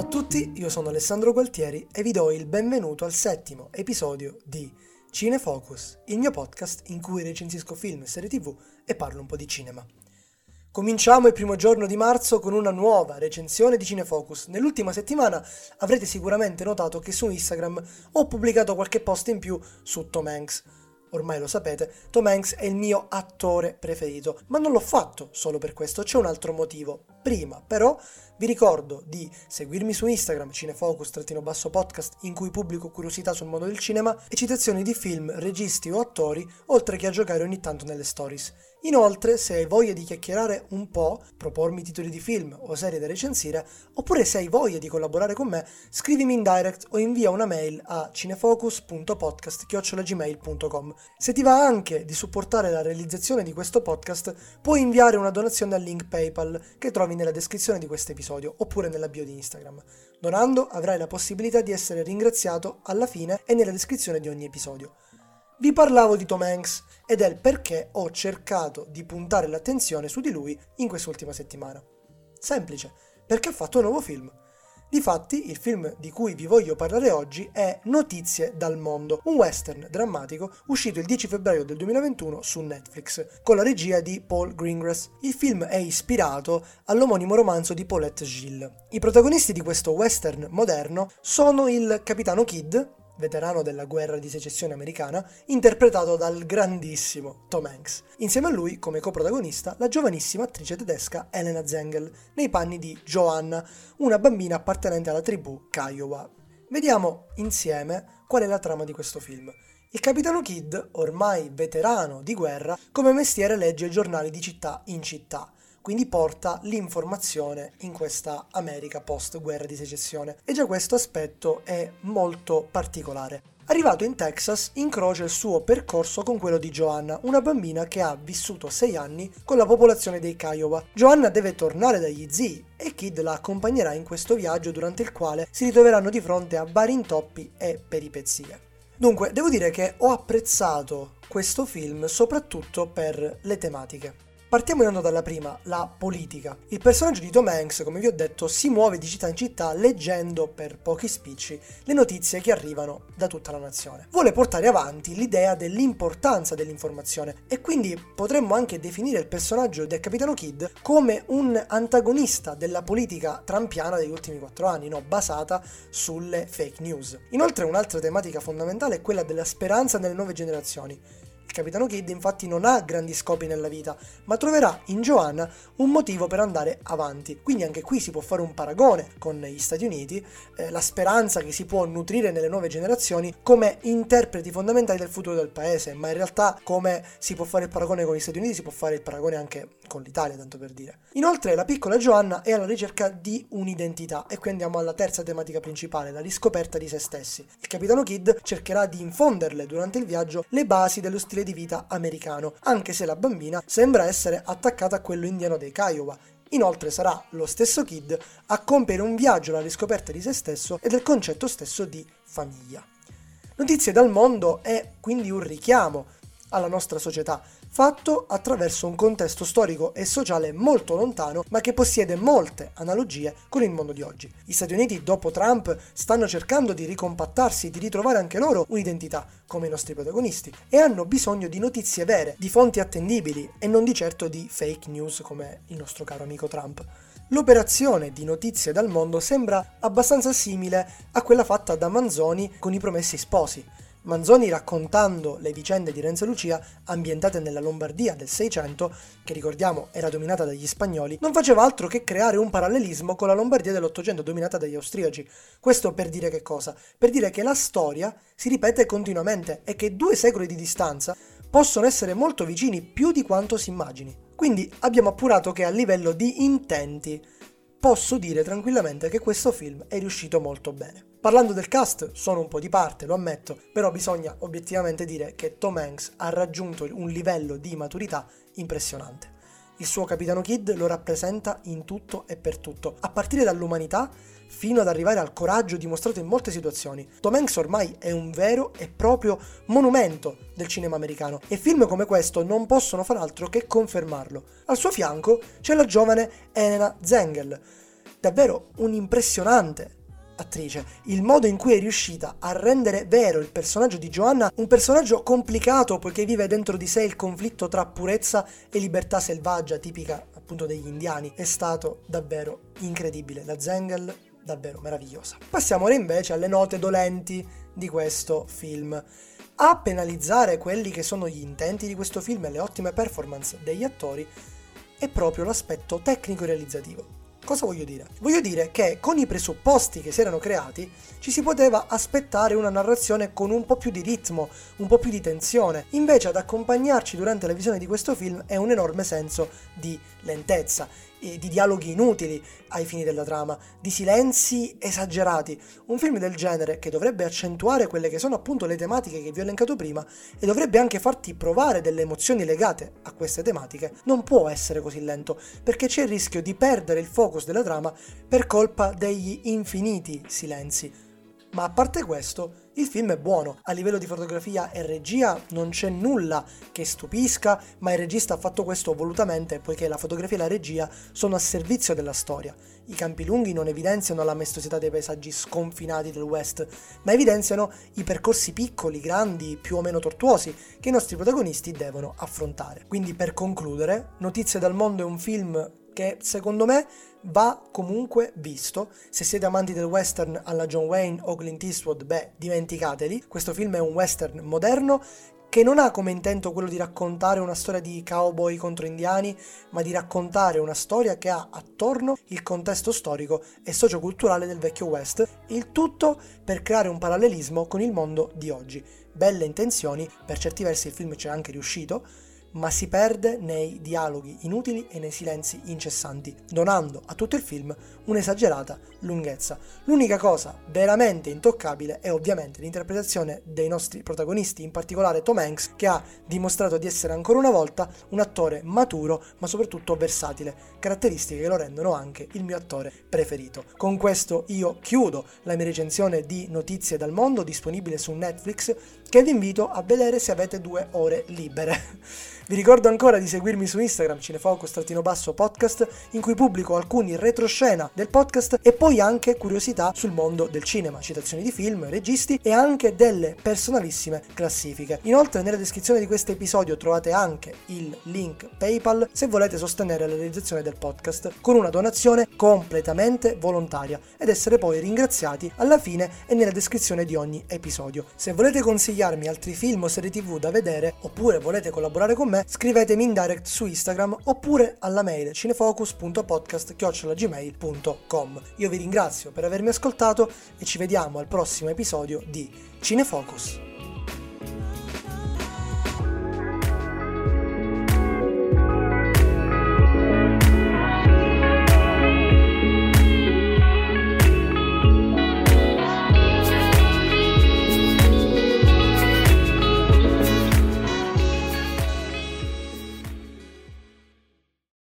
Ciao a tutti, io sono Alessandro Gualtieri e vi do il benvenuto al settimo episodio di Cinefocus, il mio podcast in cui recensisco film e serie tv e parlo un po' di cinema. Cominciamo il primo giorno di marzo con una nuova recensione di Cinefocus. Nell'ultima settimana avrete sicuramente notato che su Instagram ho pubblicato qualche post in più su Tom Hanks ormai lo sapete, Tom Hanks è il mio attore preferito, ma non l'ho fatto solo per questo, c'è un altro motivo. Prima, però, vi ricordo di seguirmi su Instagram, cinefocus-podcast, in cui pubblico curiosità sul mondo del cinema e citazioni di film, registi o attori, oltre che a giocare ogni tanto nelle stories. Inoltre, se hai voglia di chiacchierare un po', propormi titoli di film o serie da recensire, oppure se hai voglia di collaborare con me, scrivimi in direct o invia una mail a cinefocus.podcast.gmail.com. Se ti va anche di supportare la realizzazione di questo podcast, puoi inviare una donazione al link PayPal che trovi nella descrizione di questo episodio oppure nella bio di Instagram. Donando avrai la possibilità di essere ringraziato alla fine e nella descrizione di ogni episodio vi parlavo di Tom Hanks ed è il perché ho cercato di puntare l'attenzione su di lui in quest'ultima settimana. Semplice, perché ha fatto un nuovo film. Difatti, il film di cui vi voglio parlare oggi è Notizie dal mondo, un western drammatico uscito il 10 febbraio del 2021 su Netflix, con la regia di Paul Greengrass. Il film è ispirato all'omonimo romanzo di Paulette Gilles. I protagonisti di questo western moderno sono il capitano Kidd, veterano della guerra di secessione americana, interpretato dal grandissimo Tom Hanks. Insieme a lui, come coprotagonista, la giovanissima attrice tedesca Elena Zengel, nei panni di Joanna, una bambina appartenente alla tribù Kiowa. Vediamo insieme qual è la trama di questo film. Il capitano Kidd, ormai veterano di guerra, come mestiere legge i giornali di città in città quindi porta l'informazione in questa America post guerra di secessione. E già questo aspetto è molto particolare. Arrivato in Texas, incrocia il suo percorso con quello di Joanna, una bambina che ha vissuto sei anni con la popolazione dei Kiowa. Joanna deve tornare dagli zii e Kid la accompagnerà in questo viaggio durante il quale si ritroveranno di fronte a vari intoppi e peripezie. Dunque, devo dire che ho apprezzato questo film soprattutto per le tematiche. Partiamo intanto dalla prima, la politica. Il personaggio di Tom Hanks, come vi ho detto, si muove di città in città leggendo per pochi spicci le notizie che arrivano da tutta la nazione. Vuole portare avanti l'idea dell'importanza dell'informazione e quindi potremmo anche definire il personaggio del Capitano Kidd come un antagonista della politica trampiana degli ultimi quattro anni, no? basata sulle fake news. Inoltre un'altra tematica fondamentale è quella della speranza nelle nuove generazioni il capitano Kidd infatti non ha grandi scopi nella vita, ma troverà in Joanna un motivo per andare avanti. Quindi anche qui si può fare un paragone con gli Stati Uniti, eh, la speranza che si può nutrire nelle nuove generazioni come interpreti fondamentali del futuro del paese, ma in realtà come si può fare il paragone con gli Stati Uniti si può fare il paragone anche con l'Italia, tanto per dire. Inoltre la piccola Joanna è alla ricerca di un'identità e qui andiamo alla terza tematica principale, la riscoperta di se stessi. Il capitano Kidd cercherà di infonderle durante il viaggio le basi dello stile di vita americano, anche se la bambina sembra essere attaccata a quello indiano dei Kiowa Inoltre sarà lo stesso Kid a compiere un viaggio alla riscoperta di se stesso e del concetto stesso di famiglia. Notizie dal mondo è quindi un richiamo alla nostra società, fatto attraverso un contesto storico e sociale molto lontano, ma che possiede molte analogie con il mondo di oggi. Gli Stati Uniti, dopo Trump, stanno cercando di ricompattarsi, di ritrovare anche loro un'identità, come i nostri protagonisti, e hanno bisogno di notizie vere, di fonti attendibili e non di certo di fake news come il nostro caro amico Trump. L'operazione di notizie dal mondo sembra abbastanza simile a quella fatta da Manzoni con i promessi sposi. Manzoni raccontando le vicende di Renzo e Lucia, ambientate nella Lombardia del Seicento, che ricordiamo era dominata dagli spagnoli, non faceva altro che creare un parallelismo con la Lombardia dell'Ottocento dominata dagli austriaci. Questo per dire che cosa? Per dire che la storia si ripete continuamente e che due secoli di distanza possono essere molto vicini più di quanto si immagini. Quindi abbiamo appurato che a livello di intenti posso dire tranquillamente che questo film è riuscito molto bene. Parlando del cast, sono un po' di parte, lo ammetto, però bisogna obiettivamente dire che Tom Hanks ha raggiunto un livello di maturità impressionante. Il suo capitano Kid lo rappresenta in tutto e per tutto, a partire dall'umanità fino ad arrivare al coraggio dimostrato in molte situazioni. Tom Hanks ormai è un vero e proprio monumento del cinema americano e film come questo non possono far altro che confermarlo. Al suo fianco c'è la giovane Elena Zengel, davvero un'impressionante attrice. Il modo in cui è riuscita a rendere vero il personaggio di Joanna, un personaggio complicato poiché vive dentro di sé il conflitto tra purezza e libertà selvaggia, tipica appunto degli indiani, è stato davvero incredibile. La Zengel davvero meravigliosa. Passiamo ora invece alle note dolenti di questo film. A penalizzare quelli che sono gli intenti di questo film e le ottime performance degli attori è proprio l'aspetto tecnico realizzativo. Cosa voglio dire? Voglio dire che con i presupposti che si erano creati ci si poteva aspettare una narrazione con un po' più di ritmo, un po' più di tensione. Invece ad accompagnarci durante la visione di questo film è un enorme senso di lentezza di dialoghi inutili ai fini della trama, di silenzi esagerati. Un film del genere che dovrebbe accentuare quelle che sono appunto le tematiche che vi ho elencato prima e dovrebbe anche farti provare delle emozioni legate a queste tematiche, non può essere così lento, perché c'è il rischio di perdere il focus della trama per colpa degli infiniti silenzi. Ma a parte questo, il film è buono, a livello di fotografia e regia non c'è nulla che stupisca, ma il regista ha fatto questo volutamente poiché la fotografia e la regia sono a servizio della storia. I campi lunghi non evidenziano la maestosità dei paesaggi sconfinati del West, ma evidenziano i percorsi piccoli, grandi, più o meno tortuosi che i nostri protagonisti devono affrontare. Quindi per concludere, Notizie dal mondo è un film che secondo me va comunque visto. Se siete amanti del western alla John Wayne o Clint Eastwood, beh, dimenticateli. Questo film è un western moderno che non ha come intento quello di raccontare una storia di cowboy contro indiani, ma di raccontare una storia che ha attorno il contesto storico e socioculturale del vecchio West, il tutto per creare un parallelismo con il mondo di oggi. Belle intenzioni, per certi versi il film ci è anche riuscito, ma si perde nei dialoghi inutili e nei silenzi incessanti, donando a tutto il film un'esagerata lunghezza. L'unica cosa veramente intoccabile è ovviamente l'interpretazione dei nostri protagonisti, in particolare Tom Hanks, che ha dimostrato di essere ancora una volta un attore maturo, ma soprattutto versatile, caratteristiche che lo rendono anche il mio attore preferito. Con questo io chiudo la mia recensione di Notizie dal mondo disponibile su Netflix, che vi invito a vedere se avete due ore libere. Vi ricordo ancora di seguirmi su Instagram cinefocus-podcast in cui pubblico alcuni retroscena del podcast e poi anche curiosità sul mondo del cinema, citazioni di film, registi e anche delle personalissime classifiche. Inoltre nella descrizione di questo episodio trovate anche il link PayPal se volete sostenere la realizzazione del podcast con una donazione completamente volontaria ed essere poi ringraziati alla fine e nella descrizione di ogni episodio. Se volete consigliarmi altri film o serie tv da vedere oppure volete collaborare con me scrivetemi in direct su Instagram oppure alla mail cinefocus.podcast.gmail.com. Io vi ringrazio per avermi ascoltato e ci vediamo al prossimo episodio di Cinefocus.